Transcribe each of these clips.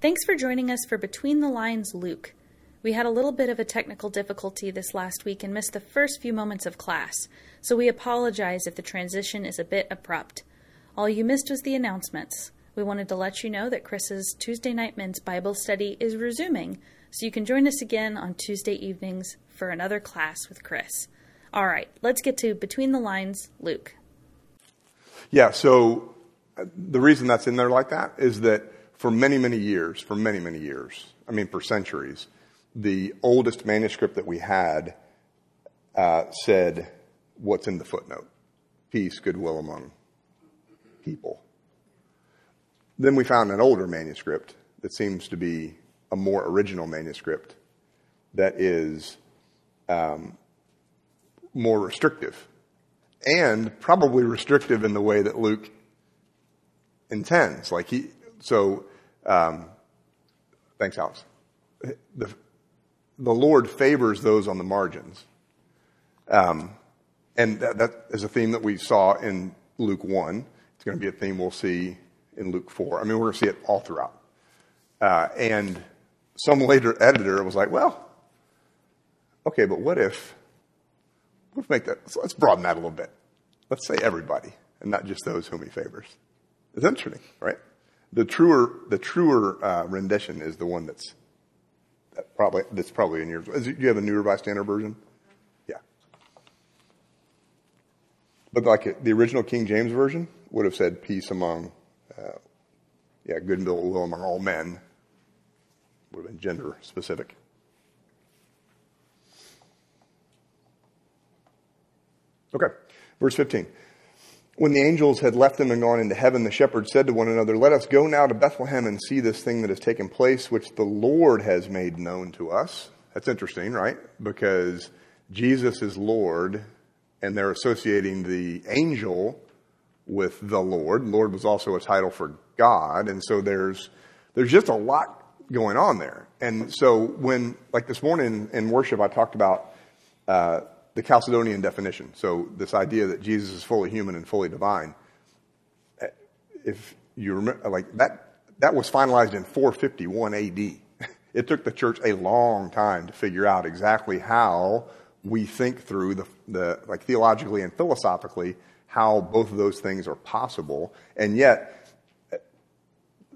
Thanks for joining us for Between the Lines Luke. We had a little bit of a technical difficulty this last week and missed the first few moments of class, so we apologize if the transition is a bit abrupt. All you missed was the announcements. We wanted to let you know that Chris's Tuesday Night Men's Bible study is resuming, so you can join us again on Tuesday evenings for another class with Chris. All right, let's get to Between the Lines Luke. Yeah, so uh, the reason that's in there like that is that for many, many years, for many, many years, I mean, for centuries, the oldest manuscript that we had uh, said what's in the footnote peace, goodwill among people. Then we found an older manuscript that seems to be a more original manuscript that is um, more restrictive and probably restrictive in the way that Luke intends. Like he, so, um, thanks, Alex. The, the Lord favors those on the margins. Um, and that, that is a theme that we saw in Luke 1. It's going to be a theme we'll see in Luke 4. I mean, we're going to see it all throughout. Uh, and some later editor was like, well, okay, but what if, let's make that, so let's broaden that a little bit. Let's say everybody and not just those whom he favors. It's interesting, right? The truer, the truer uh, rendition is the one that's that probably that's probably in yours. Do you have a New Revised Standard Version? Yeah. But like the original King James Version would have said peace among, uh, yeah, good and will among all men. Would have been gender specific. Okay, verse 15. When the angels had left them and gone into heaven, the shepherds said to one another, Let us go now to Bethlehem and see this thing that has taken place, which the Lord has made known to us. That's interesting, right? Because Jesus is Lord, and they're associating the angel with the Lord. Lord was also a title for God, and so there's there's just a lot going on there. And so when, like this morning in worship, I talked about uh, the Chalcedonian definition. So this idea that Jesus is fully human and fully divine. Eh, if you remember, like that, that was finalized in 451 AD. It took the church a long time to figure out exactly how we think through the, the like theologically and philosophically how both of those things are possible. And yet, eh,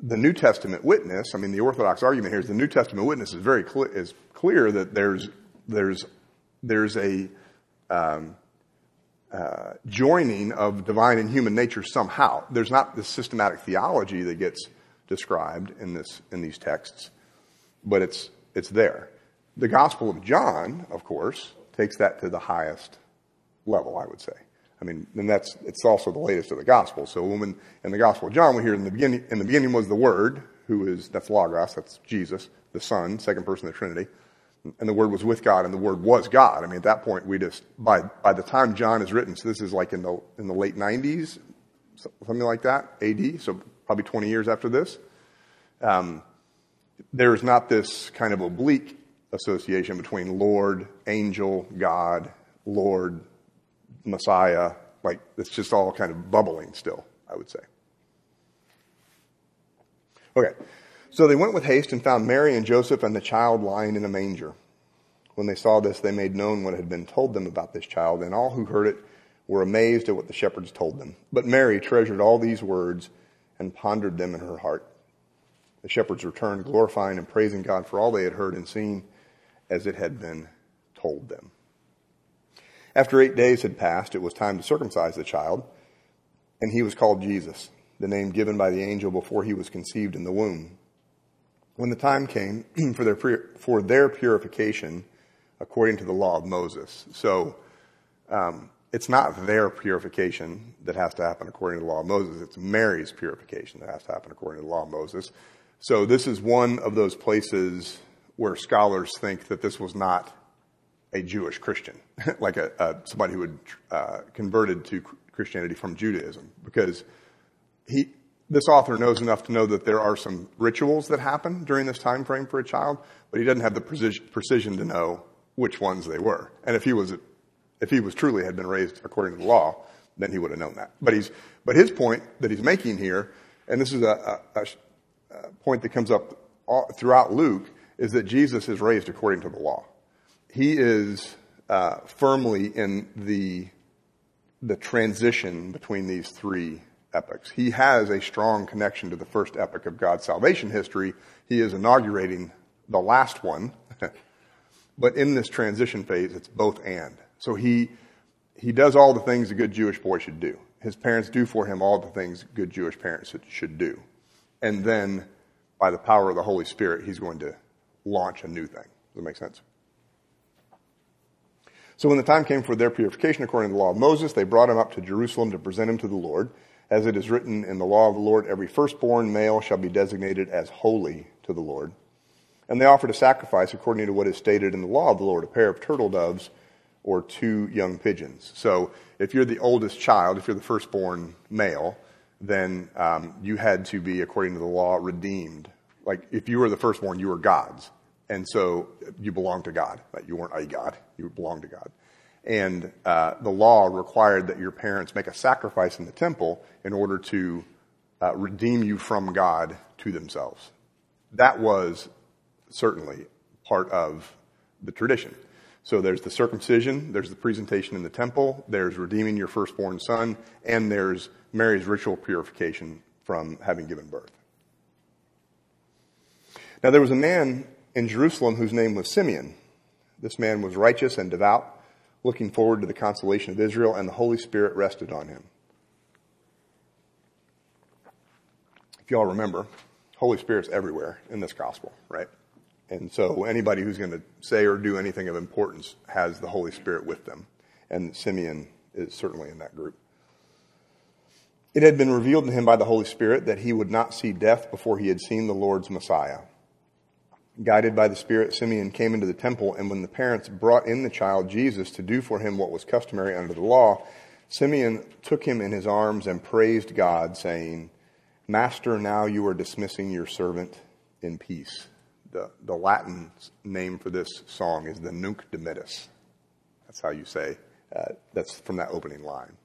the New Testament witness, I mean, the Orthodox argument here is the New Testament witness is very clear, is clear that there's, there's, there's a, um, uh, joining of divine and human nature somehow. There's not this systematic theology that gets described in this in these texts, but it's it's there. The Gospel of John, of course, takes that to the highest level. I would say. I mean, and that's it's also the latest of the Gospel. So when in the Gospel of John, we hear in the beginning in the beginning was the Word, who is that's Logos, that's Jesus, the Son, second person of the Trinity and the Word was with God, and the Word was God. I mean, at that point, we just by by the time John is written, so this is like in the in the late '90s, something like that, AD. So probably 20 years after this. Um, there is not this kind of oblique association between Lord, angel, God, Lord, Messiah. Like it's just all kind of bubbling still. I would say. Okay. So they went with haste and found Mary and Joseph and the child lying in a manger. When they saw this, they made known what had been told them about this child, and all who heard it were amazed at what the shepherds told them. But Mary treasured all these words and pondered them in her heart. The shepherds returned, glorifying and praising God for all they had heard and seen as it had been told them. After eight days had passed, it was time to circumcise the child, and he was called Jesus, the name given by the angel before he was conceived in the womb when the time came for their, for their purification according to the law of Moses. So um, it's not their purification that has to happen according to the law of Moses, it's Mary's purification that has to happen according to the law of Moses. So this is one of those places where scholars think that this was not a Jewish Christian, like a, a, somebody who had uh, converted to Christianity from Judaism, because he, this author knows enough to know that there are some rituals that happen during this time frame for a child, but he doesn't have the precision to know which ones they were. And if he was, if he was truly had been raised according to the law, then he would have known that. But he's, but his point that he's making here, and this is a, a, a point that comes up throughout Luke is that Jesus is raised according to the law. He is uh, firmly in the the transition between these three epics. He has a strong connection to the first epic of God's salvation history. He is inaugurating the last one, but in this transition phase, it's both and. So he he does all the things a good Jewish boy should do. His parents do for him all the things good Jewish parents should do, and then by the power of the Holy Spirit, he's going to launch a new thing. Does that make sense? So when the time came for their purification according to the law of Moses, they brought him up to Jerusalem to present him to the Lord. As it is written in the law of the Lord, every firstborn male shall be designated as holy to the Lord. And they offered a sacrifice according to what is stated in the law of the Lord, a pair of turtle doves or two young pigeons. So if you're the oldest child, if you're the firstborn male, then um, you had to be, according to the law, redeemed. Like if you were the firstborn, you were God's. And so you belong to God. You weren't a God, you belonged to God. And uh, the law required that your parents make a sacrifice in the temple in order to uh, redeem you from God to themselves. That was certainly part of the tradition. So there's the circumcision, there's the presentation in the temple, there's redeeming your firstborn son, and there's Mary's ritual purification from having given birth. Now there was a man in Jerusalem whose name was Simeon. This man was righteous and devout, looking forward to the consolation of Israel, and the Holy Spirit rested on him. If y'all remember, Holy Spirit's everywhere in this gospel, right? And so anybody who's going to say or do anything of importance has the Holy Spirit with them. And Simeon is certainly in that group. It had been revealed to him by the Holy Spirit that he would not see death before he had seen the Lord's Messiah. Guided by the Spirit, Simeon came into the temple, and when the parents brought in the child Jesus to do for him what was customary under the law, Simeon took him in his arms and praised God, saying, Master, now you are dismissing your servant in peace. The, the Latin name for this song is the Nunc Dimittis. That's how you say, uh, that's from that opening line.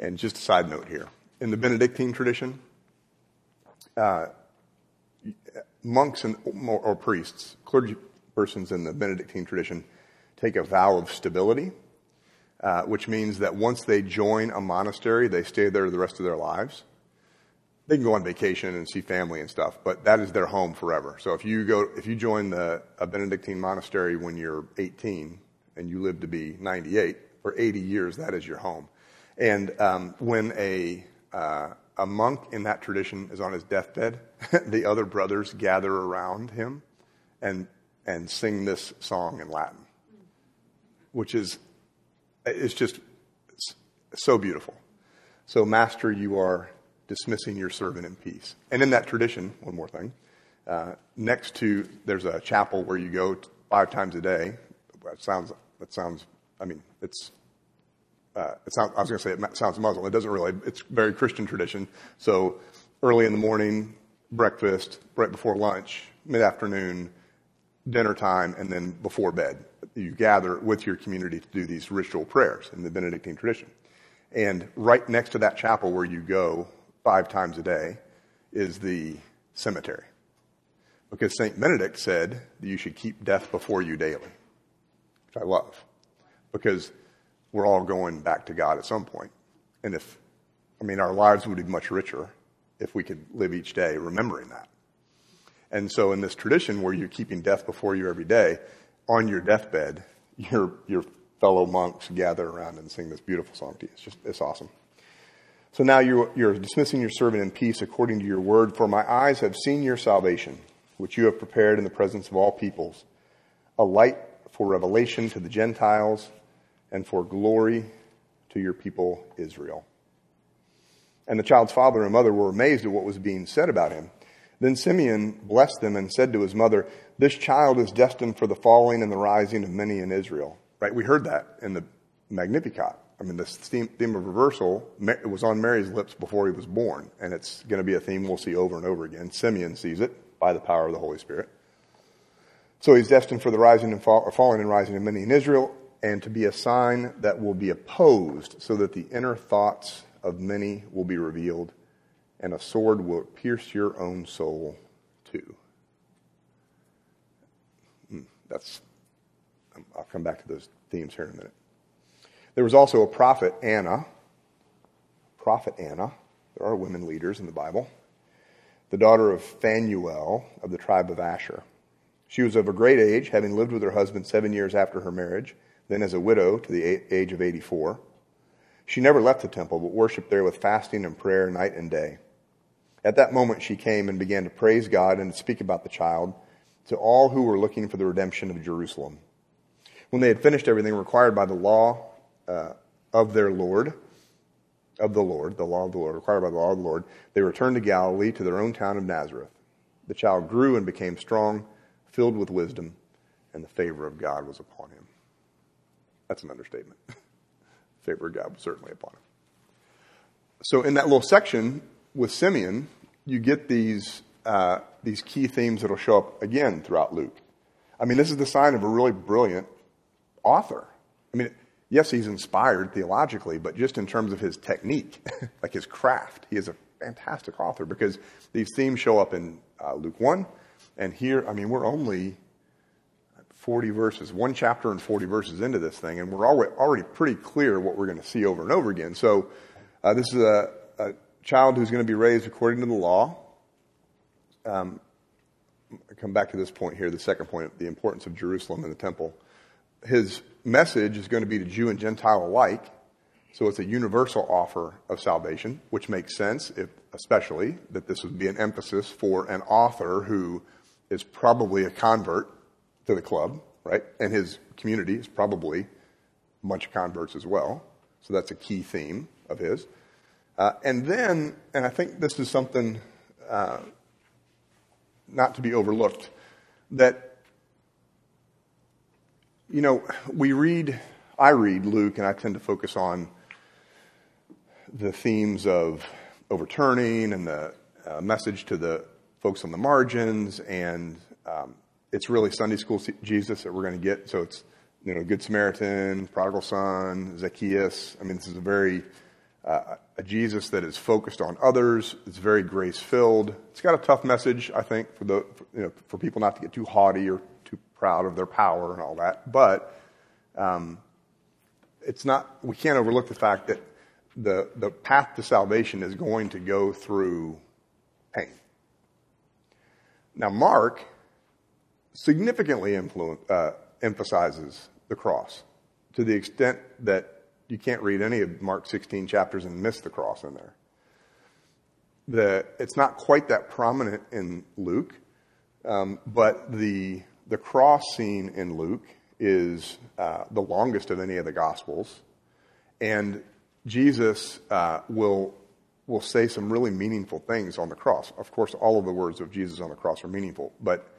And just a side note here in the Benedictine tradition, uh, monks and, or priests, clergy persons in the Benedictine tradition, take a vow of stability, uh, which means that once they join a monastery, they stay there the rest of their lives. They can go on vacation and see family and stuff, but that is their home forever. So if you go, if you join the, a Benedictine monastery when you're 18 and you live to be 98, for 80 years, that is your home. And um, when a uh, a monk in that tradition is on his deathbed, the other brothers gather around him and, and sing this song in Latin, which is, it's just so beautiful. So, Master, you are dismissing your servant in peace. And in that tradition, one more thing, uh, next to, there's a chapel where you go five times a day. That sounds, that sounds, I mean, it's uh, it sounds, I was going to say it sounds Muslim. It doesn't really. It's very Christian tradition. So early in the morning, breakfast, right before lunch, mid afternoon, dinner time, and then before bed. You gather with your community to do these ritual prayers in the Benedictine tradition. And right next to that chapel where you go five times a day is the cemetery. Because St. Benedict said that you should keep death before you daily, which I love. Because we're all going back to God at some point. And if, I mean, our lives would be much richer if we could live each day remembering that. And so in this tradition where you're keeping death before you every day, on your deathbed, your, your fellow monks gather around and sing this beautiful song to you. It's just, it's awesome. So now you're, you're dismissing your servant in peace according to your word, for my eyes have seen your salvation, which you have prepared in the presence of all peoples, a light for revelation to the Gentiles and for glory to your people Israel. And the child's father and mother were amazed at what was being said about him. Then Simeon blessed them and said to his mother, This child is destined for the falling and the rising of many in Israel. Right? We heard that in the Magnificat. I mean, this theme, theme of reversal was on Mary's lips before he was born, and it's going to be a theme we'll see over and over again. Simeon sees it by the power of the Holy Spirit. So he's destined for the rising and fall, falling and rising of many in Israel, and to be a sign that will be opposed, so that the inner thoughts of many will be revealed, and a sword will pierce your own soul too. that's, um, I'll come back to those themes here in a minute. There was also a prophet, Anna. Prophet Anna. There are women leaders in the Bible. The daughter of Phanuel of the tribe of Asher. She was of a great age, having lived with her husband seven years after her marriage, then as a widow to the age of 84. She never left the temple, but worshiped there with fasting and prayer night and day. At that moment, she came and began to praise God and to speak about the child to all who were looking for the redemption of Jerusalem. When they had finished everything required by the law uh, of their Lord, of the Lord, the law of the Lord, required by the law of the Lord, they returned to Galilee to their own town of Nazareth. The child grew and became strong, filled with wisdom, and the favor of God was upon him. That's an understatement. favor of God was certainly upon him. So, in that little section with Simeon, you get these, uh, these key themes that will show up again throughout Luke. I mean, this is the sign of a really brilliant author. I mean, yes, he's inspired theologically, but just in terms of his technique, like his craft, he is a fantastic author because these themes show up in uh, Luke 1. And here, I mean, we're only 40 verses, one chapter and 40 verses into this thing, and we're already pretty clear what we're going to see over and over again. So, uh, this is a, a, child who's going to be raised according to the law. Um, I come back to this point here, the second point, the importance of Jerusalem and the temple. His message is going to be to Jew and Gentile alike. So it's a universal offer of salvation, which makes sense, if, especially that this would be an emphasis for an author who is probably a convert to the club, right? And his community is probably a bunch of converts as well. So that's a key theme of his. Uh, and then, and I think this is something uh, not to be overlooked, that, you know, we read, I read Luke, and I tend to focus on the themes of overturning and the uh, message to the folks on the margins and um, it's really Sunday school Jesus that we're going to get. So it's, you know, Good Samaritan, Prodigal Son, Zacchaeus. I mean, this is a very, uh, a Jesus that is focused on others. It's very grace filled. It's got a tough message, I think, for the, for, you know, for people not to get too haughty or too proud of their power and all that. But, um, it's not, we can't overlook the fact that the, the path to salvation is going to go through pain. Now, Mark significantly uh, emphasizes the cross to the extent that you can't read any of Mark 16 chapters and miss the cross in there. The, it's not quite that prominent in Luke, um, but the, the cross scene in Luke is uh, the longest of any of the Gospels. And Jesus uh, will, will say some really meaningful things on the cross. Of course, all of the words of Jesus on the cross are meaningful, but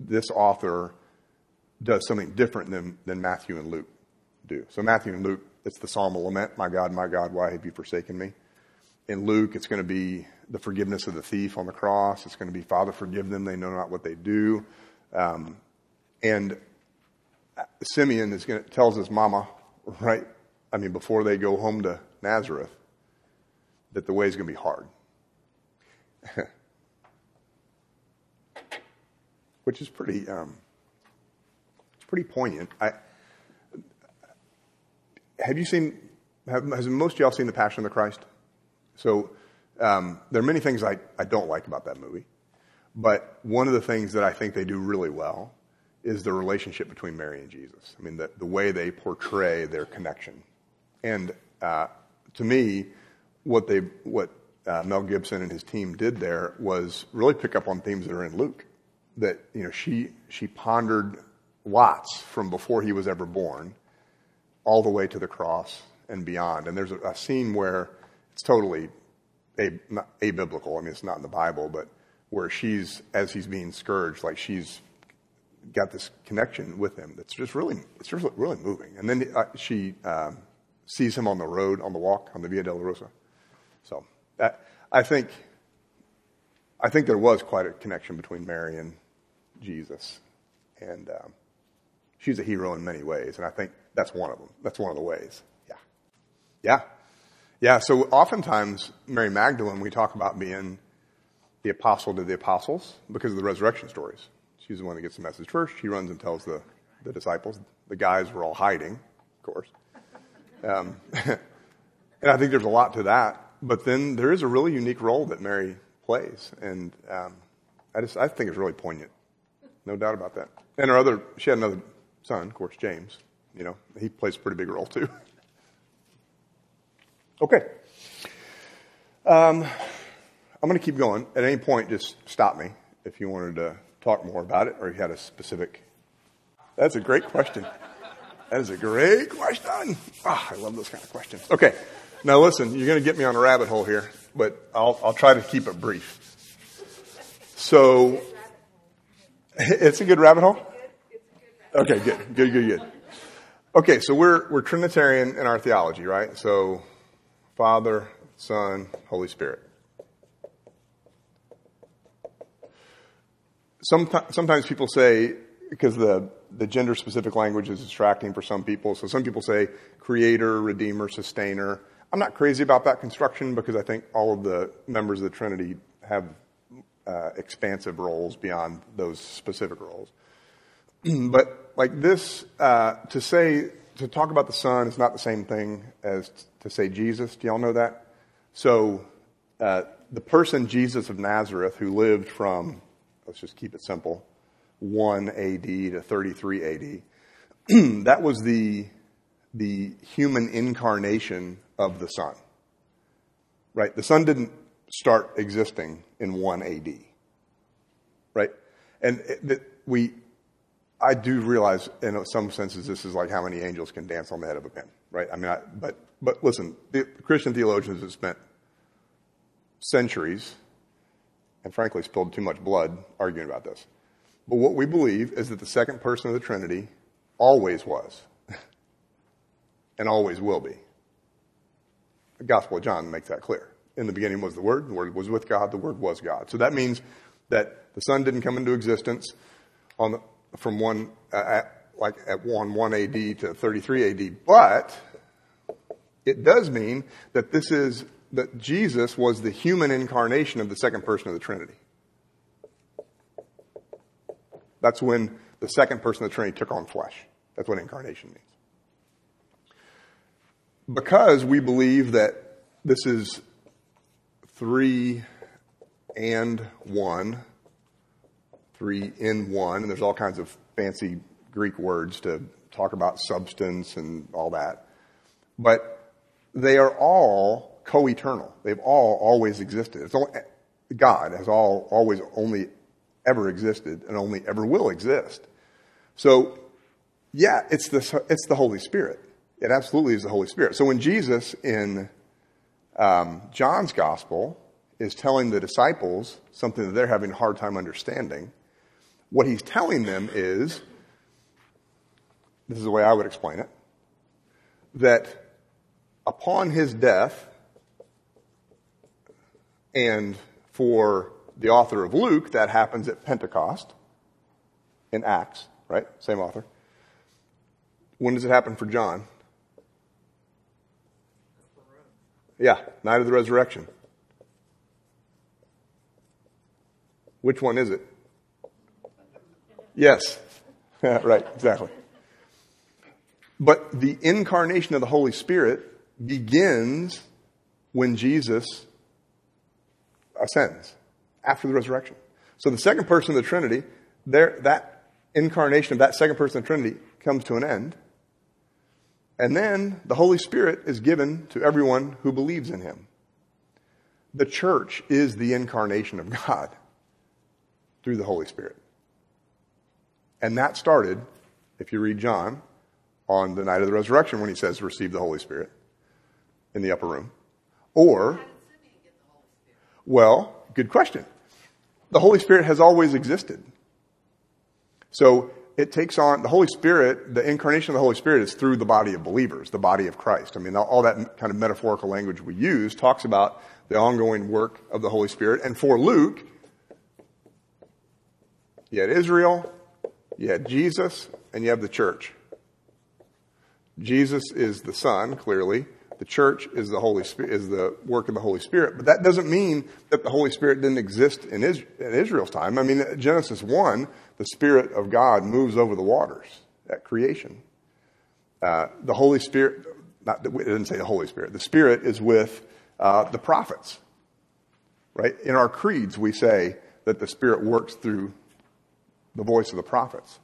this author does something different than, than Matthew and Luke do. So Matthew and Luke, it's the Psalm of Lament, my God, my God, why have you forsaken me? In Luke, it's going to be the forgiveness of the thief on the cross. It's going to be, Father, forgive them, they know not what they do. Um, and Simeon is going to, tells his mama, right, I mean, before they go home to Nazareth, that the way is going to be hard. which is pretty, um, it's pretty poignant. I, have you seen, have, has most of y'all seen The Passion of the Christ? So um, there are many things I, I don't like about that movie, but one of the things that I think they do really well is the relationship between Mary and Jesus. I mean, the, the way they portray their connection. And uh, to me, what they what uh, Mel Gibson and his team did there was really pick up on themes that are in Luke that you know she she pondered lots from before he was ever born, all the way to the cross and beyond. And there's a, a scene where it's totally a, abiblical. I mean, it's not in the Bible, but where she's as he's being scourged, like she's got this connection with him that's just really it's just really moving. And then uh, she um, sees him on the road on the walk on the Via Dolorosa. So that, I think I think there was quite a connection between Mary and Jesus. And um, she's a hero in many ways. And I think that's one of them. That's one of the ways. Yeah. Yeah. Yeah. So oftentimes, Mary Magdalene, we talk about being the apostle to the apostles because of the resurrection stories. She's the one that gets the message first. She runs and tells the the disciples. The guys were all hiding, of course. Um, and I think there's a lot to that. But then there is a really unique role that Mary plays. And um, I just I think it's really poignant. No doubt about that. And her other, she had another son, of course, James. You know, he plays a pretty big role too. okay. Um, I'm going to keep going. At any point, just stop me if you wanted to talk more about it or you had a specific. That's a great question. That is a great question. Oh, I love those kind of questions. Okay. Now listen, you're going to get me on a rabbit hole here, but I'll, I'll try to keep it brief. So, it's a good rabbit hole? Okay, good, good, good, good. Okay, so we're, we're Trinitarian in our theology, right? So, Father, Son, Holy Spirit. Sometimes, sometimes people say, because the, the gender specific language is distracting for some people, so some people say creator, redeemer, sustainer. I'm not crazy about that construction because I think all of the members of the Trinity have uh, expansive roles beyond those specific roles. but like this, uh, to say, to talk about the Son is not the same thing as to say Jesus. Do y'all know that? So, uh, the person Jesus of Nazareth who lived from, let's just keep it simple, 1 AD to 33 AD, that was the, the human incarnation of the Son. Right? The Son didn't start existing in 1 AD. Right? And it, we, I do realize in some senses this is like how many angels can dance on the head of a pin. Right? I mean, I, but, but listen, the Christian theologians have spent centuries and frankly spilled too much blood arguing about this. But what we believe is that the second person of the Trinity always was and always will be. The Gospel of John makes that clear. In the beginning was the Word, the Word was with God, the Word was God. So that means that the Son didn't come into existence on the, from one, uh, at, like at 1, 1 AD to 33 AD, but it does mean that this is, that Jesus was the human incarnation of the second person of the Trinity. That's when the second person of the Trinity took on flesh. That's what incarnation means because we believe that this is three and one, three in one, and there's all kinds of fancy Greek words to talk about substance and all that. But they are all co-eternal. They've all always existed. Only, God has all always only ever existed and only ever will exist. So, yeah, it's the, it's the Holy Spirit. It absolutely is the Holy Spirit. So when Jesus in um, John's gospel is telling the disciples something that they're having a hard time understanding, what he's telling them is this is the way I would explain it that upon his death, and for the author of Luke, that happens at Pentecost in Acts, right? Same author. When does it happen for John? Yeah, night of the resurrection. Which one is it? Yes. right, exactly. But the incarnation of the Holy Spirit begins when Jesus ascends after the resurrection. So the second person of the Trinity, there, that incarnation of that second person of the Trinity comes to an end. And then the Holy Spirit is given to everyone who believes in him. The church is the incarnation of God through the Holy Spirit. And that started, if you read John, on the night of the resurrection when he says, receive the Holy Spirit in the upper room. Or, well, good question. The Holy Spirit has always existed. So it takes on the Holy Spirit, the incarnation of the Holy Spirit is through the body of believers, the body of Christ. I mean, all that kind of metaphorical language we use talks about the ongoing work of the Holy Spirit. And for Luke, you had Israel, you had Jesus, and you have the church. Jesus is the Son, clearly. The church is the Holy Spirit, is the work of the Holy Spirit. But that doesn't mean that the Holy Spirit didn't exist in, Israel's time. I mean, Genesis 1, the Spirit of God moves over the waters. at creation. Uh, the Holy Spirit, not, it didn't say the Holy Spirit, the Spirit is with uh, the prophets. Right? In our creeds, we say that the Spirit works through the voice of the prophets.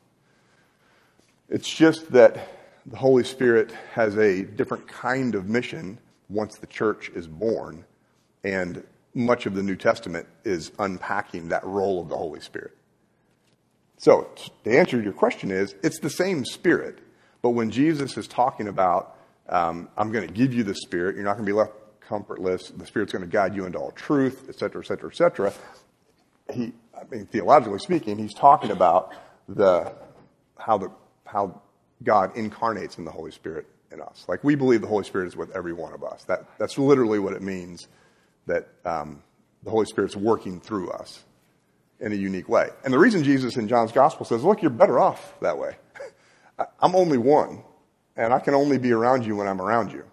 It's just that the Holy Spirit has a different kind of mission once the church is born, and much of the New Testament is unpacking that role of the Holy Spirit. So, the answer to your question is it's the same Spirit, but when Jesus is talking about, um, I'm going to give you the Spirit, you're not going to be left comfortless, the Spirit's going to guide you into all truth, et cetera, et cetera, et cetera. He, I mean, theologically speaking, he's talking about the, how the, how God incarnates in the Holy Spirit in us. Like we believe the Holy Spirit is with every one of us. That, that's literally what it means that um, the Holy Spirit's working through us in a unique way. And the reason Jesus in John's Gospel says, look, you're better off that way. I'm only one, and I can only be around you when I'm around you.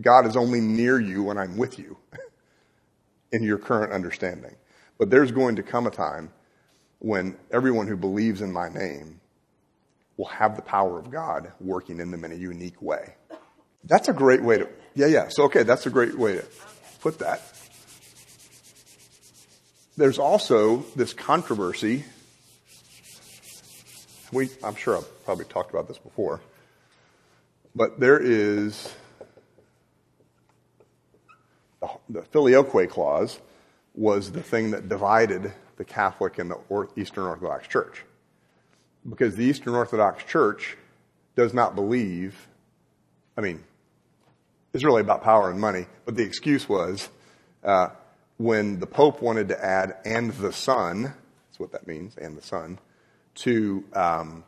God is only near you when I'm with you in your current understanding. But there's going to come a time when everyone who believes in my name will have the power of God working in them in a unique way. That's a great way to, yeah, yeah. So, okay, that's a great way to put that. There's also this controversy. We, I'm sure I've probably talked about this before, but there is the, the filioque clause was the thing that divided the Catholic and the Eastern Orthodox Church because the Eastern Orthodox Church does not believe, I mean, it's really about power and money, but the excuse was uh, when the Pope wanted to add and the Son, that's what that means, and the Son, to um,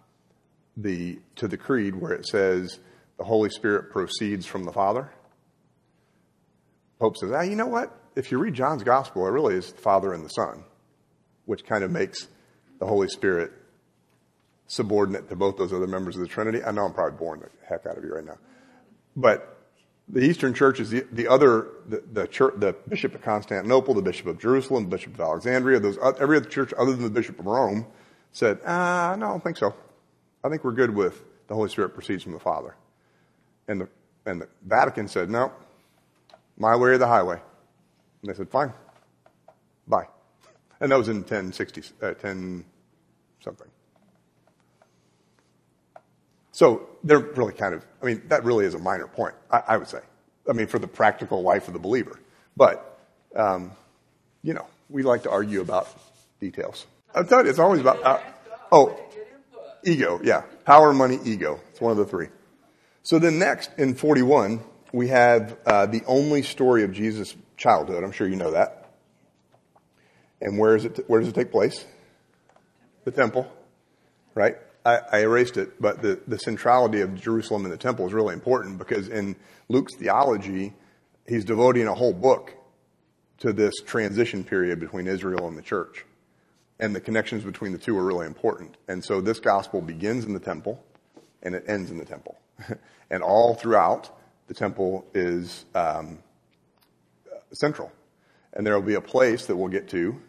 the to the creed where it says the Holy Spirit proceeds from the Father. Pope says, ah, you know what? If you read John's Gospel, it really is the Father and the Son, which kind of makes the Holy Spirit subordinate to both those other members of the Trinity. I know I'm probably boring the heck out of you right now. But the Eastern Church is the, the other, the, the, church, the Bishop of Constantinople, the Bishop of Jerusalem, the Bishop of Alexandria, those, every other church other than the Bishop of Rome said, ah, no, I don't think so. I think we're good with the Holy Spirit proceeds from the Father. And the, and the Vatican said, no, my way or the highway. And they said, fine, bye. And that was in 1060, uh, 10 something. So they're really kind of, I mean, that really is a minor point, I, I would say. I mean, for the practical life of the believer. But, um, you know, we like to argue about details. I'm telling you, it's always about, uh, oh, ego, yeah. Power, money, ego. It's one of the three. So then next, in 41, we have uh, the only story of Jesus' childhood. I'm sure you know that. And where, is it, where does it take place? The temple, right? I, I, erased it, but the, the centrality of Jerusalem and the temple is really important because in Luke's theology, he's devoting a whole book to this transition period between Israel and the church. And the connections between the two are really important. And so this gospel begins in the temple and it ends in the temple. and all throughout, the temple is um, central. And there will be a place that we'll get to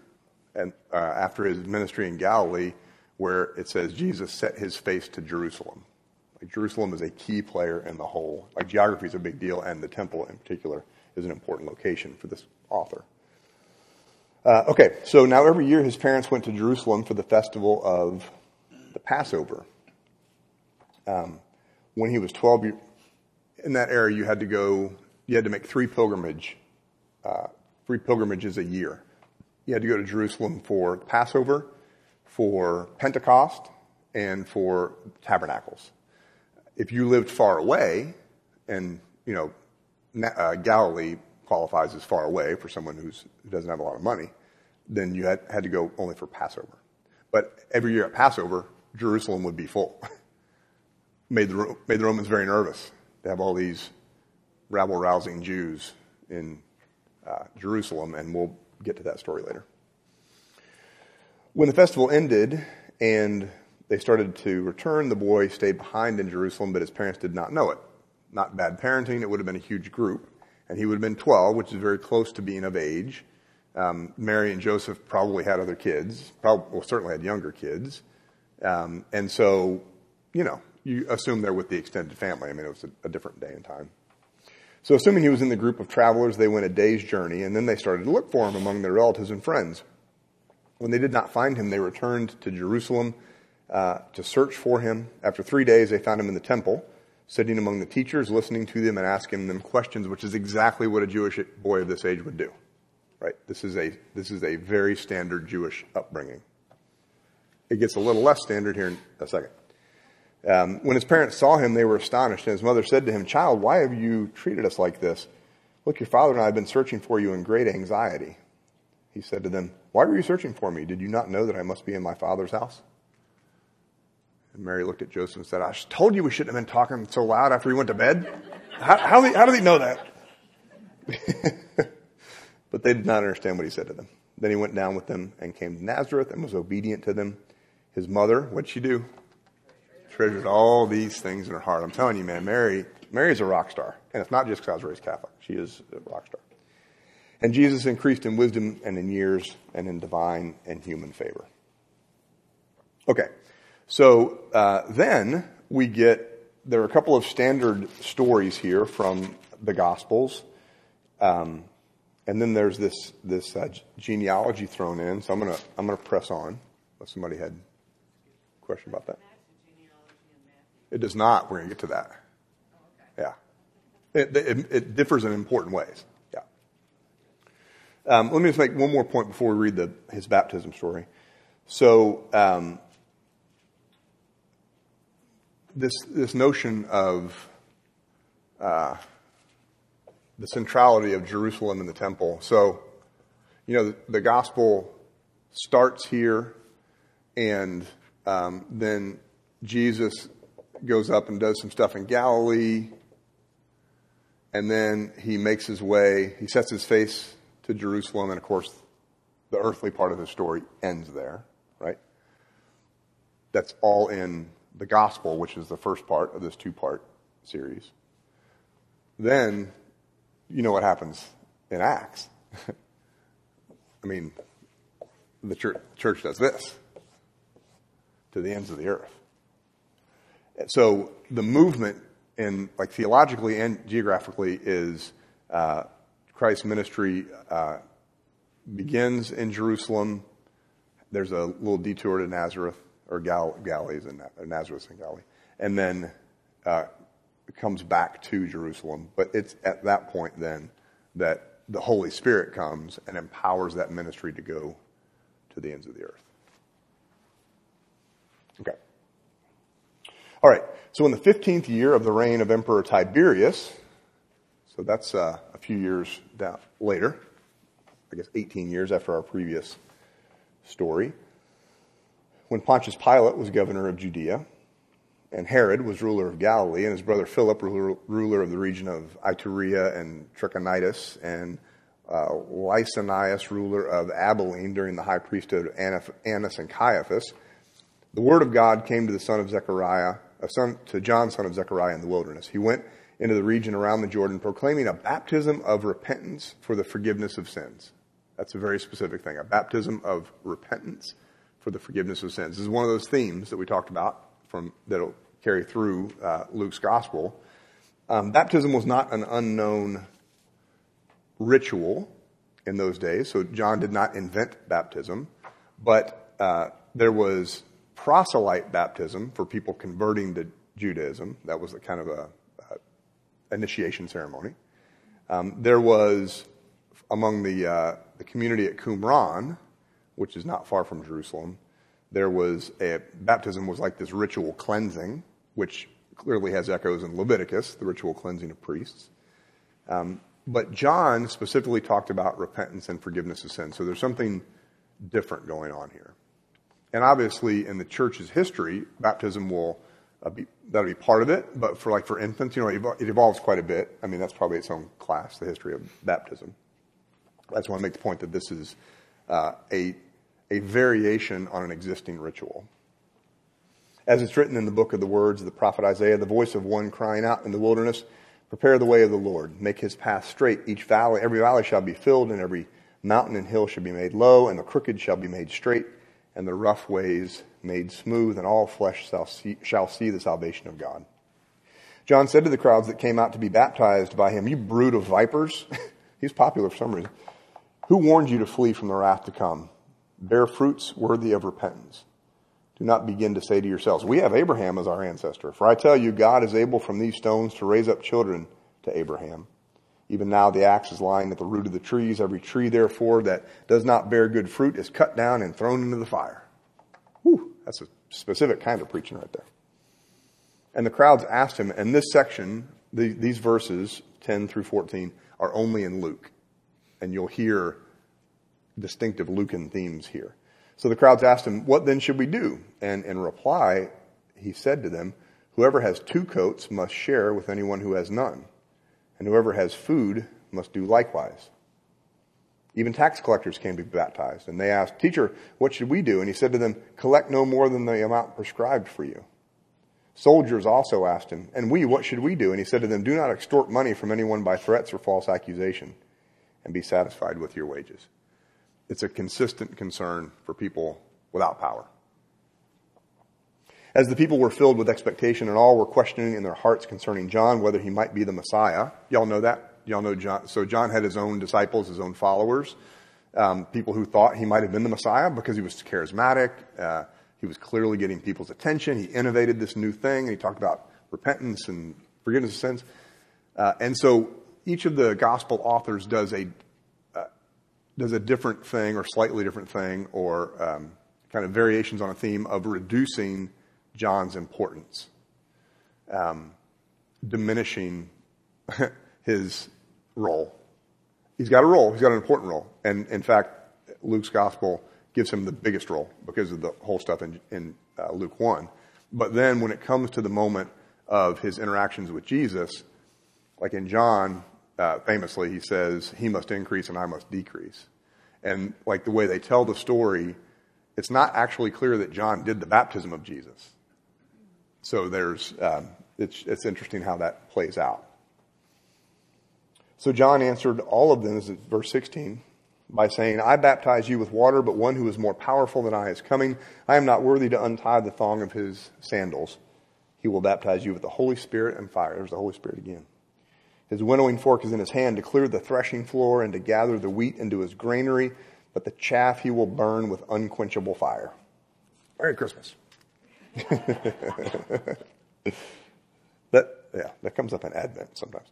and uh, after his ministry in Galilee where it says Jesus set his face to Jerusalem. Like Jerusalem is a key player in the whole. Like geography is a big deal, and the temple in particular is an important location for this author. Uh, okay, so now every year his parents went to Jerusalem for the festival of the Passover. Um, when he was 12, in that era, you had to go, you had to make three pilgrimage, uh, three pilgrimages a year. You had to go to Jerusalem for Passover, for Pentecost and for tabernacles. If you lived far away, and you know, uh, Galilee qualifies as far away for someone who doesn't have a lot of money, then you had, had to go only for Passover. But every year at Passover, Jerusalem would be full. made, the, made the Romans very nervous to have all these rabble rousing Jews in uh, Jerusalem, and we'll get to that story later. When the festival ended and they started to return, the boy stayed behind in Jerusalem, but his parents did not know it. Not bad parenting, it would have been a huge group. And he would have been 12, which is very close to being of age. Um, Mary and Joseph probably had other kids, probably, well, certainly had younger kids. Um, and so you know, you assume they're with the extended family. I mean, it was a, a different day and time. So, assuming he was in the group of travelers, they went a day's journey, and then they started to look for him among their relatives and friends. When they did not find him, they returned to Jerusalem uh, to search for him. After three days, they found him in the temple, sitting among the teachers, listening to them and asking them questions, which is exactly what a Jewish boy of this age would do. Right? This is a this is a very standard Jewish upbringing. It gets a little less standard here in a second. Um, when his parents saw him, they were astonished, and his mother said to him, Child, why have you treated us like this? Look, your father and I have been searching for you in great anxiety. He said to them, Why were you searching for me? Did you not know that I must be in my father's house? And Mary looked at Joseph and said, I told you we shouldn't have been talking so loud after he went to bed. How, how, he, how did he know that? but they did not understand what he said to them. Then he went down with them and came to Nazareth and was obedient to them. His mother, what'd she do? treasured all these things in her heart. I'm telling you, man, Mary, Mary's a rock star. And it's not just because I was raised Catholic. She is a rock star. And Jesus increased in wisdom and in years and in divine and human favor. Okay. So uh, then we get, there are a couple of standard stories here from the Gospels. Um, and then there's this, this uh, genealogy thrown in. So I'm going to, I'm to press on. Unless somebody had a question about that. It does not. We're going to get to that. Yeah. It, it, it, differs in important ways. Um, let me just make one more point before we read the, his baptism story. So, um, this, this notion of uh, the centrality of Jerusalem and the temple. So, you know, the, the gospel starts here, and um, then Jesus goes up and does some stuff in Galilee, and then he makes his way, he sets his face to Jerusalem, and of course, the earthly part of the story ends there, right? That's all in the gospel, which is the first part of this two part series. Then, you know what happens in Acts. I mean, the church, church does this to the ends of the earth. So the movement in like theologically and geographically is uh, Christ's ministry uh, begins in Jerusalem. There's a little detour to Nazareth or Gal- Galilee's in Nazareth and Galilee, and then uh, comes back to Jerusalem. But it's at that point then that the Holy Spirit comes and empowers that ministry to go to the ends of the earth. Okay. All right, so in the 15th year of the reign of Emperor Tiberius, so that's uh, few years down later, I guess 18 years after our previous story, when Pontius Pilate was governor of Judea, and Herod was ruler of Galilee, and his brother Philip, ruler, of the region of Iturea and Trachonitis, and uh, Lysanias, ruler of Abilene during the high priesthood of Annas and Caiaphas, the word of God came to the son of Zechariah son, to John, son of Zechariah, in the wilderness. He went into the region around the Jordan, proclaiming a baptism of repentance for the forgiveness of sins. That's a very specific thing. A baptism of repentance for the forgiveness of sins. This is one of those themes that we talked about from that'll carry through uh, Luke's gospel. Um, baptism was not an unknown ritual in those days, so John did not invent baptism, but uh, there was proselyte baptism for people converting to Judaism. That was a kind of a, a initiation ceremony. Um, there was among the uh, the community at Qumran, which is not far from Jerusalem. There was a baptism was like this ritual cleansing, which clearly has echoes in Leviticus, the ritual cleansing of priests. Um, but John specifically talked about repentance and forgiveness of sin. So there's something different going on here. And obviously, in the church's history, baptism will be that'll be part of it. But for like for infants, you know, it evolves quite a bit. I mean, that's probably its own class, the history of baptism. I just want to make the point that this is uh, a a variation on an existing ritual. As it's written in the book of the words of the prophet Isaiah, the voice of one crying out in the wilderness, prepare the way of the Lord, make his path straight. Each valley, every valley shall be filled, and every mountain and hill shall be made low, and the crooked shall be made straight and the rough ways made smooth, and all flesh shall see, shall see the salvation of God. John said to the crowds that came out to be baptized by him, You brood of vipers. He's popular for some reason. Who warned you to flee from the wrath to come? Bear fruits worthy of repentance. Do not begin to say to yourselves, We have Abraham as our ancestor. For I tell you, God is able from these stones to raise up children to Abraham. Even now the axe is lying at the root of the trees. Every tree, therefore, that does not bear good fruit is cut down and thrown into the fire. Whew, that's a specific kind of preaching right there. And the crowds asked him, and this section, the, these verses, 10 through 14, are only in Luke. And you'll hear distinctive Lucan themes here. So the crowds asked him, What then should we do? And in reply, he said to them, Whoever has two coats must share with anyone who has none and whoever has food must do likewise. Even tax collectors came to be baptized, and they asked, Teacher, what should we do? And he said to them, Collect no more than the amount prescribed for you. Soldiers also asked him, And we, what should we do? And he said to them, Do not extort money from anyone by threats or false accusation, and be satisfied with your wages. It's a consistent concern for people without power. As the people were filled with expectation and all were questioning in their hearts concerning John whether he might be the Messiah. Y'all know that? Y'all know John. So John had his own disciples, his own followers, um, people who thought he might have been the Messiah because he was charismatic. Uh, he was clearly getting people's attention. He innovated this new thing, he talked about repentance and forgiveness of sins. Uh, and so each of the gospel authors does a uh, does a different thing, or slightly different thing, or um, kind of variations on a theme of reducing John's importance, um, diminishing his role. He's got a role, he's got an important role. And in fact, Luke's gospel gives him the biggest role because of the whole stuff in, in uh, Luke 1. But then when it comes to the moment of his interactions with Jesus, like in John, uh, famously, he says, He must increase and I must decrease. And like the way they tell the story, it's not actually clear that John did the baptism of Jesus. So there's, um, it's, it's interesting how that plays out. So John answered all of them, this is verse 16, by saying, I baptize you with water, but one who is more powerful than I is coming. I am not worthy to untie the thong of his sandals. He will baptize you with the Holy Spirit and fire. There's the Holy Spirit again. His winnowing fork is in his hand to clear the threshing floor and to gather the wheat into his granary, but the chaff he will burn with unquenchable fire. Merry Christmas. that, yeah, that comes up in Advent sometimes.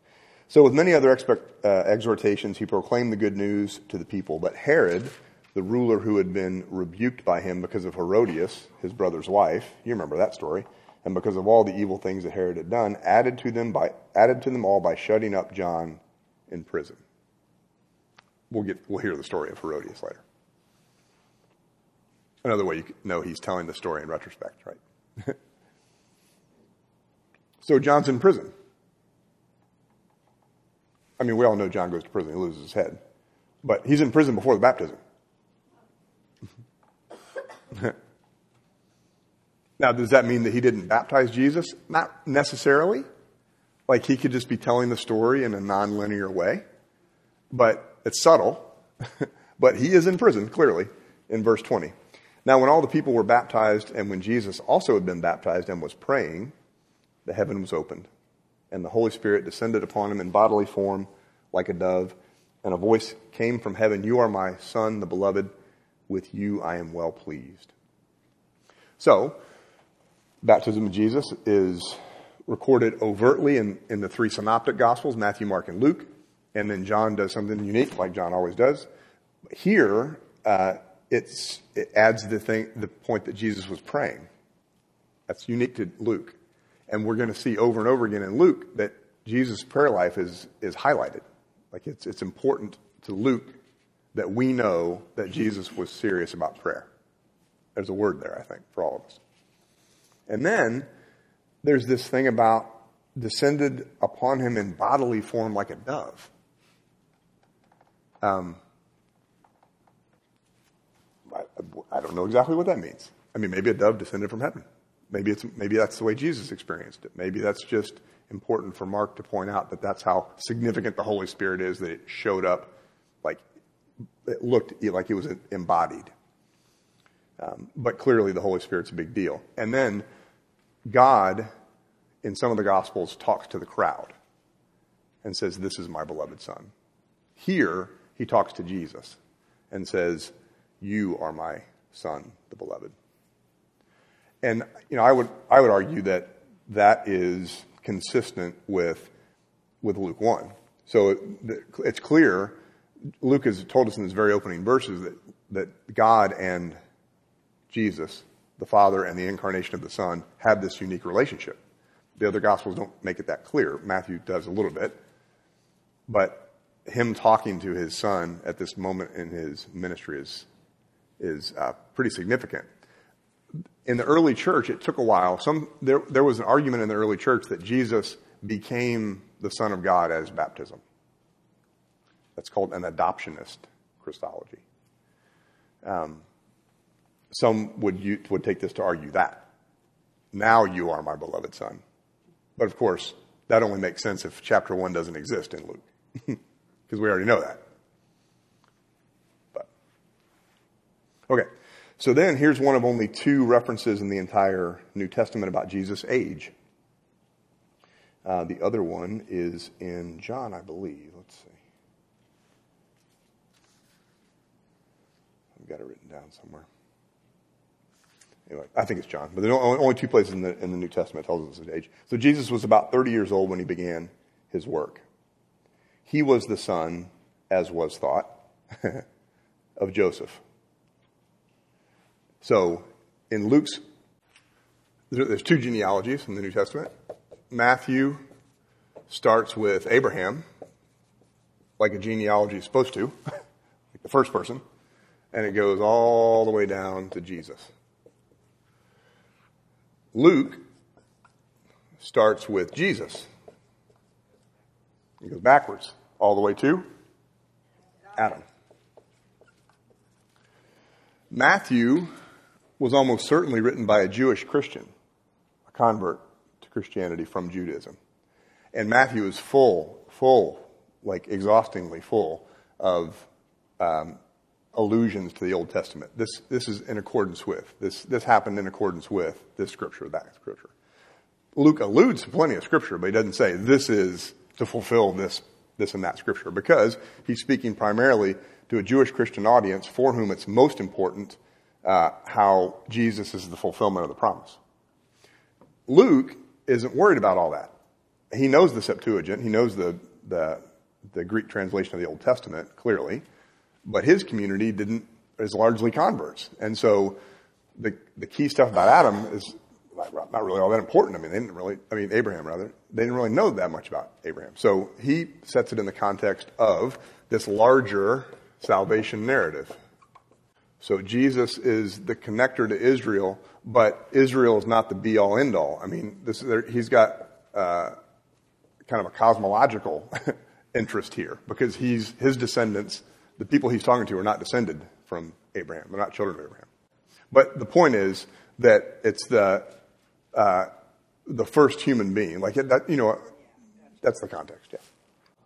So, with many other expect, uh, exhortations, he proclaimed the good news to the people. But Herod, the ruler who had been rebuked by him because of Herodias, his brother's wife, you remember that story, and because of all the evil things that Herod had done, added to them by added to them all by shutting up John in prison. We'll get we'll hear the story of Herodias later. Another way you know he's telling the story in retrospect, right? so John's in prison. I mean, we all know John goes to prison, he loses his head. But he's in prison before the baptism. now, does that mean that he didn't baptize Jesus? Not necessarily. Like he could just be telling the story in a nonlinear way. But it's subtle. but he is in prison, clearly, in verse 20. Now, when all the people were baptized, and when Jesus also had been baptized and was praying, the heaven was opened, and the Holy Spirit descended upon him in bodily form like a dove, and a voice came from heaven You are my Son, the beloved. With you I am well pleased. So, baptism of Jesus is recorded overtly in, in the three synoptic gospels Matthew, Mark, and Luke. And then John does something unique, like John always does. Here, uh, it adds the thing, the point that Jesus was praying. That's unique to Luke. And we're going to see over and over again in Luke that Jesus' prayer life is, is highlighted. Like it's, it's important to Luke that we know that Jesus was serious about prayer. There's a word there, I think, for all of us. And then there's this thing about descended upon him in bodily form like a dove. Um, I, I don't know exactly what that means. I mean, maybe a dove descended from heaven. Maybe it's maybe that's the way Jesus experienced it. Maybe that's just important for Mark to point out that that's how significant the Holy Spirit is that it showed up like it looked like it was embodied. Um, but clearly, the Holy Spirit's a big deal. And then God, in some of the Gospels, talks to the crowd and says, This is my beloved Son. Here, he talks to Jesus and says, You are my Son, the beloved. And, you know, I would, I would argue that that is consistent with, with Luke 1. So it's clear, Luke has told us in his very opening verses that, that God and Jesus, the Father and the incarnation of the Son, have this unique relationship. The other Gospels don't make it that clear. Matthew does a little bit. But him talking to his son at this moment in his ministry is, is uh, pretty significant. In the early church, it took a while. Some, there, there was an argument in the early church that Jesus became the Son of God as baptism. That's called an adoptionist Christology. Um, some would, would take this to argue that. Now you are my beloved Son. But of course, that only makes sense if chapter 1 doesn't exist in Luke because we already know that. But okay, so then here's one of only two references in the entire New Testament about Jesus' age. Uh, the other one is in John, I believe. Let's see. I've got it written down somewhere. Anyway, I think it's John, but there's only, only two places in the, in the New Testament that tells us his age. So Jesus was about 30 years old when he began his work. He was the son, as was thought, of Joseph. So in Luke's, there's two genealogies in the New Testament. Matthew starts with Abraham, like a genealogy is supposed to, like the first person, and it goes all the way down to Jesus. Luke starts with Jesus it goes backwards all the way to Adam. Matthew was almost certainly written by a Jewish Christian, a convert to Christianity from Judaism. And Matthew is full, full, like exhaustingly full of um, allusions to the Old Testament. This, this is in accordance with, this, this happened in accordance with this scripture, that scripture. Luke alludes to plenty of scripture, but he doesn't say this is to fulfill this, this and that scripture because he's speaking primarily to a Jewish Christian audience for whom it's most important uh, how Jesus is the fulfillment of the promise. Luke isn't worried about all that. He knows the Septuagint, he knows the, the, the Greek translation of the Old Testament clearly, but his community didn't is largely converts, and so the the key stuff about Adam is not really all that important. I mean, they didn't really, I mean, Abraham rather, they didn't really know that much about Abraham. So he sets it in the context of this larger salvation narrative. So Jesus is the connector to Israel, but Israel is not the be all end all. I mean, this, he's got uh, kind of a cosmological interest here because he's his descendants, the people he's talking to, are not descended from Abraham. They're not children of Abraham. But the point is that it's the uh, the first human being. Like that, you know, that's the context. Yeah.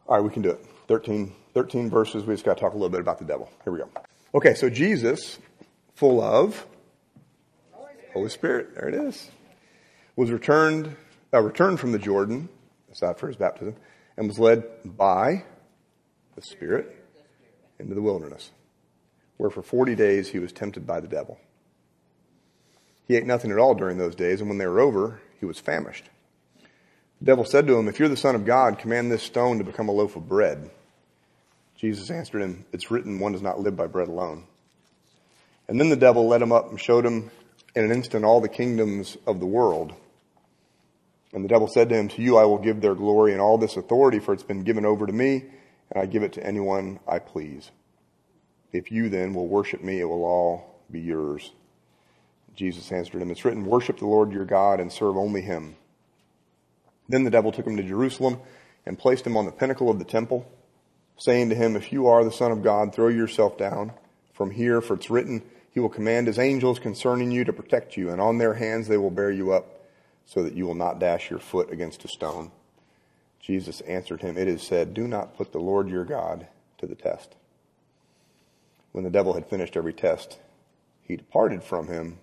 All right, we can do it. 13, 13 verses. We just got to talk a little bit about the devil. Here we go. Okay, so Jesus, full of Holy Spirit, there it is, was returned, uh, returned from the Jordan, that's after his baptism, and was led by the Spirit into the wilderness, where for 40 days he was tempted by the devil. He ate nothing at all during those days, and when they were over, he was famished. The devil said to him, If you're the Son of God, command this stone to become a loaf of bread. Jesus answered him, It's written, one does not live by bread alone. And then the devil led him up and showed him in an instant all the kingdoms of the world. And the devil said to him, To you I will give their glory and all this authority, for it's been given over to me, and I give it to anyone I please. If you then will worship me, it will all be yours. Jesus answered him, It's written, Worship the Lord your God and serve only him. Then the devil took him to Jerusalem and placed him on the pinnacle of the temple, saying to him, If you are the Son of God, throw yourself down from here, for it's written, He will command His angels concerning you to protect you, and on their hands they will bear you up, so that you will not dash your foot against a stone. Jesus answered him, It is said, Do not put the Lord your God to the test. When the devil had finished every test, he departed from him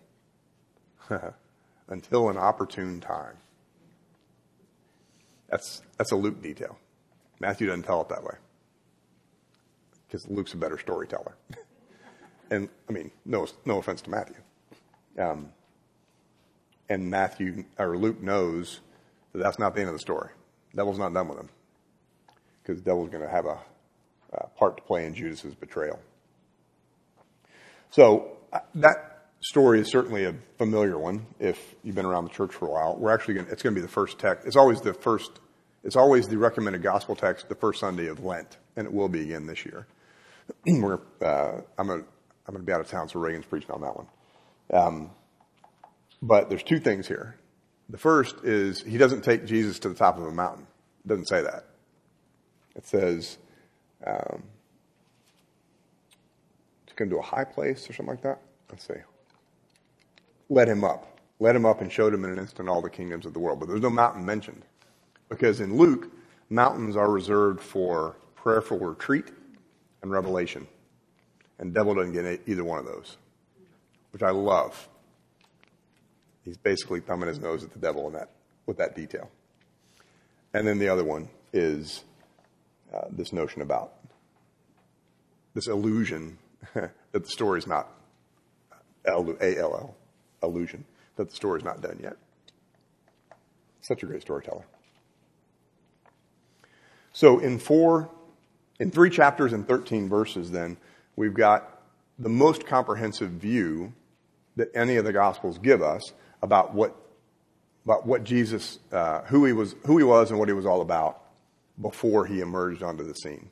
until an opportune time. That's, that's a Luke detail. Matthew doesn't tell it that way because Luke's a better storyteller. and I mean, no, no offense to Matthew. Um, and Matthew or Luke knows that that's not the end of the story. The devil's not done with him because the devil's going to have a, a, part to play in Judas's betrayal. So uh, that story is certainly a familiar one. If you've been around the church for a while, we're actually going. It's going to be the first text. It's always the first. It's always the recommended gospel text the first Sunday of Lent, and it will be again this year. we're, uh, I'm going going to be out of town, so Reagan's preaching on that one. Um, but there's two things here. The first is he doesn't take Jesus to the top of a mountain. It doesn't say that. It says um, to come to a high place or something like that. Let's see. Let him up. Let him up and showed him in an instant all the kingdoms of the world. But there's no mountain mentioned. Because in Luke, mountains are reserved for prayerful retreat and revelation. And devil doesn't get either one of those, which I love. He's basically thumbing his nose at the devil in that, with that detail. And then the other one is uh, this notion about this illusion that the story is not A-L-L, illusion, that the story is not done yet. Such a great storyteller. So in four, in three chapters and 13 verses then, we've got the most comprehensive view that any of the Gospels give us about what about what Jesus, uh, who he was, who he was, and what he was all about before he emerged onto the scene.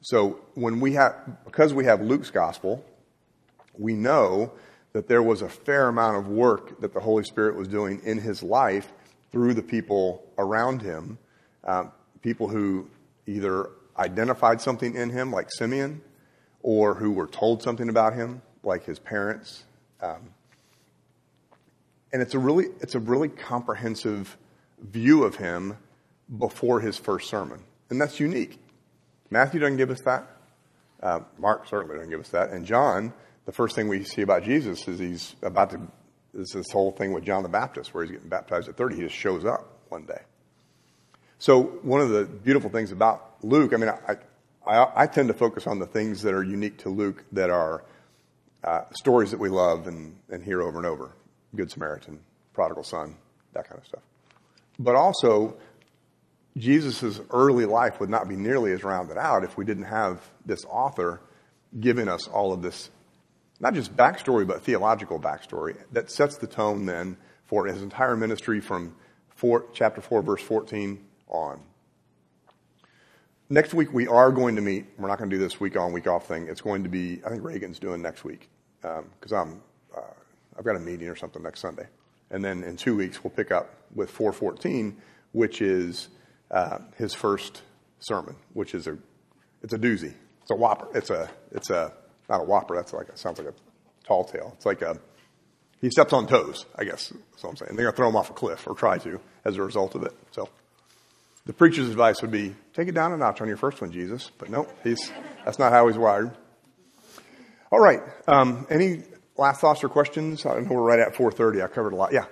So when we have, because we have Luke's gospel, we know that there was a fair amount of work that the Holy Spirit was doing in his life through the people around him, um, people who either identified something in him, like Simeon, or who were told something about him, like his parents. Um, and it's a really it's a really comprehensive view of him before his first sermon, and that's unique. Matthew doesn't give us that. Uh, Mark certainly doesn't give us that, and John. The first thing we see about Jesus is he's about to. Is this whole thing with John the Baptist, where he's getting baptized at thirty. He just shows up one day. So one of the beautiful things about Luke, I mean, I, I, I tend to focus on the things that are unique to Luke, that are uh, stories that we love and, and hear over and over. Good Samaritan, prodigal son, that kind of stuff. But also, Jesus' early life would not be nearly as rounded out if we didn't have this author giving us all of this, not just backstory, but theological backstory that sets the tone then for his entire ministry from four, chapter 4, verse 14 on. Next week, we are going to meet. We're not going to do this week on, week off thing. It's going to be, I think Reagan's doing next week because um, I'm uh, I've got a meeting or something next Sunday. And then in two weeks, we'll pick up with 414, which is uh, his first sermon, which is a, it's a doozy. It's a whopper. It's a, it's a, not a whopper. That's like, it sounds like a tall tale. It's like a, he steps on toes, I guess. That's what I'm saying. They're going to throw him off a cliff or try to as a result of it. So the preacher's advice would be take it down a notch on your first one, Jesus. But no, he's, that's not how he's wired. All right. Um, any last thoughts or questions? I know we're right at 4:30. I covered a lot. Yeah,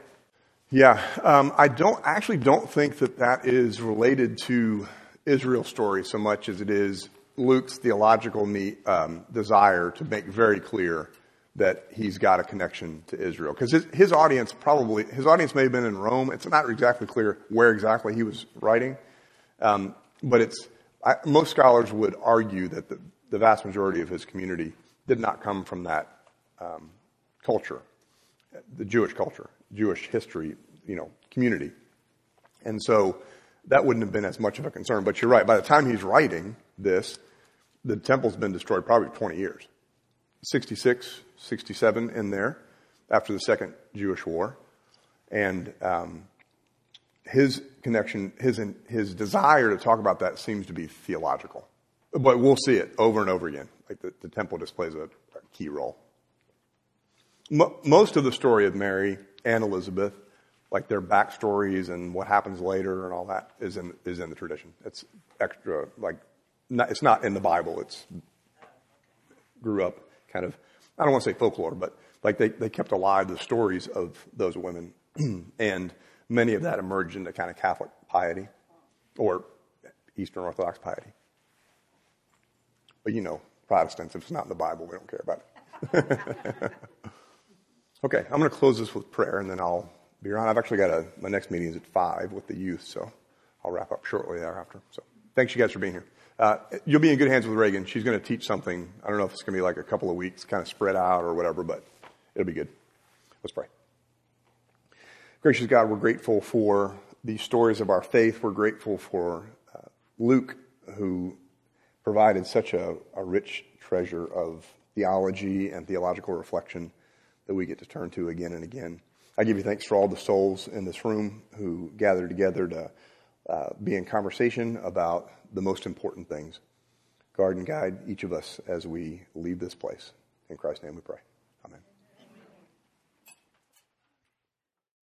yeah. Um, I don't actually don't think that that is related to Israel's story so much as it is Luke's theological need, um, desire to make very clear that he's got a connection to Israel because his, his audience probably his audience may have been in Rome. It's not exactly clear where exactly he was writing, um, but it's I, most scholars would argue that the, the vast majority of his community did not come from that um, culture, the Jewish culture, Jewish history, you know, community. And so that wouldn't have been as much of a concern. But you're right. By the time he's writing this, the temple's been destroyed probably 20 years. 66, 67 in there after the second Jewish war. And um, his connection, his, his desire to talk about that seems to be theological. But we'll see it over and over again. Like the, the temple just plays a, a key role most of the story of Mary and Elizabeth, like their backstories and what happens later and all that, is in is in the tradition. It's extra, like not, it's not in the Bible. It's grew up kind of. I don't want to say folklore, but like they, they kept alive the stories of those women, and many of that emerged into kind of Catholic piety or Eastern Orthodox piety. But you know, Protestants, if it's not in the Bible, we don't care about it. okay, I'm going to close this with prayer, and then I'll be around. I've actually got a, my next meeting is at 5 with the youth, so I'll wrap up shortly thereafter. So thanks you guys for being here. Uh, you'll be in good hands with Reagan. She's going to teach something. I don't know if it's going to be like a couple of weeks, kind of spread out or whatever, but it'll be good. Let's pray. Gracious God, we're grateful for these stories of our faith. We're grateful for uh, Luke, who provided such a, a rich treasure of theology and theological reflection that we get to turn to again and again. I give you thanks for all the souls in this room who gather together to uh, be in conversation about the most important things. Guard and guide each of us as we leave this place. In Christ's name we pray.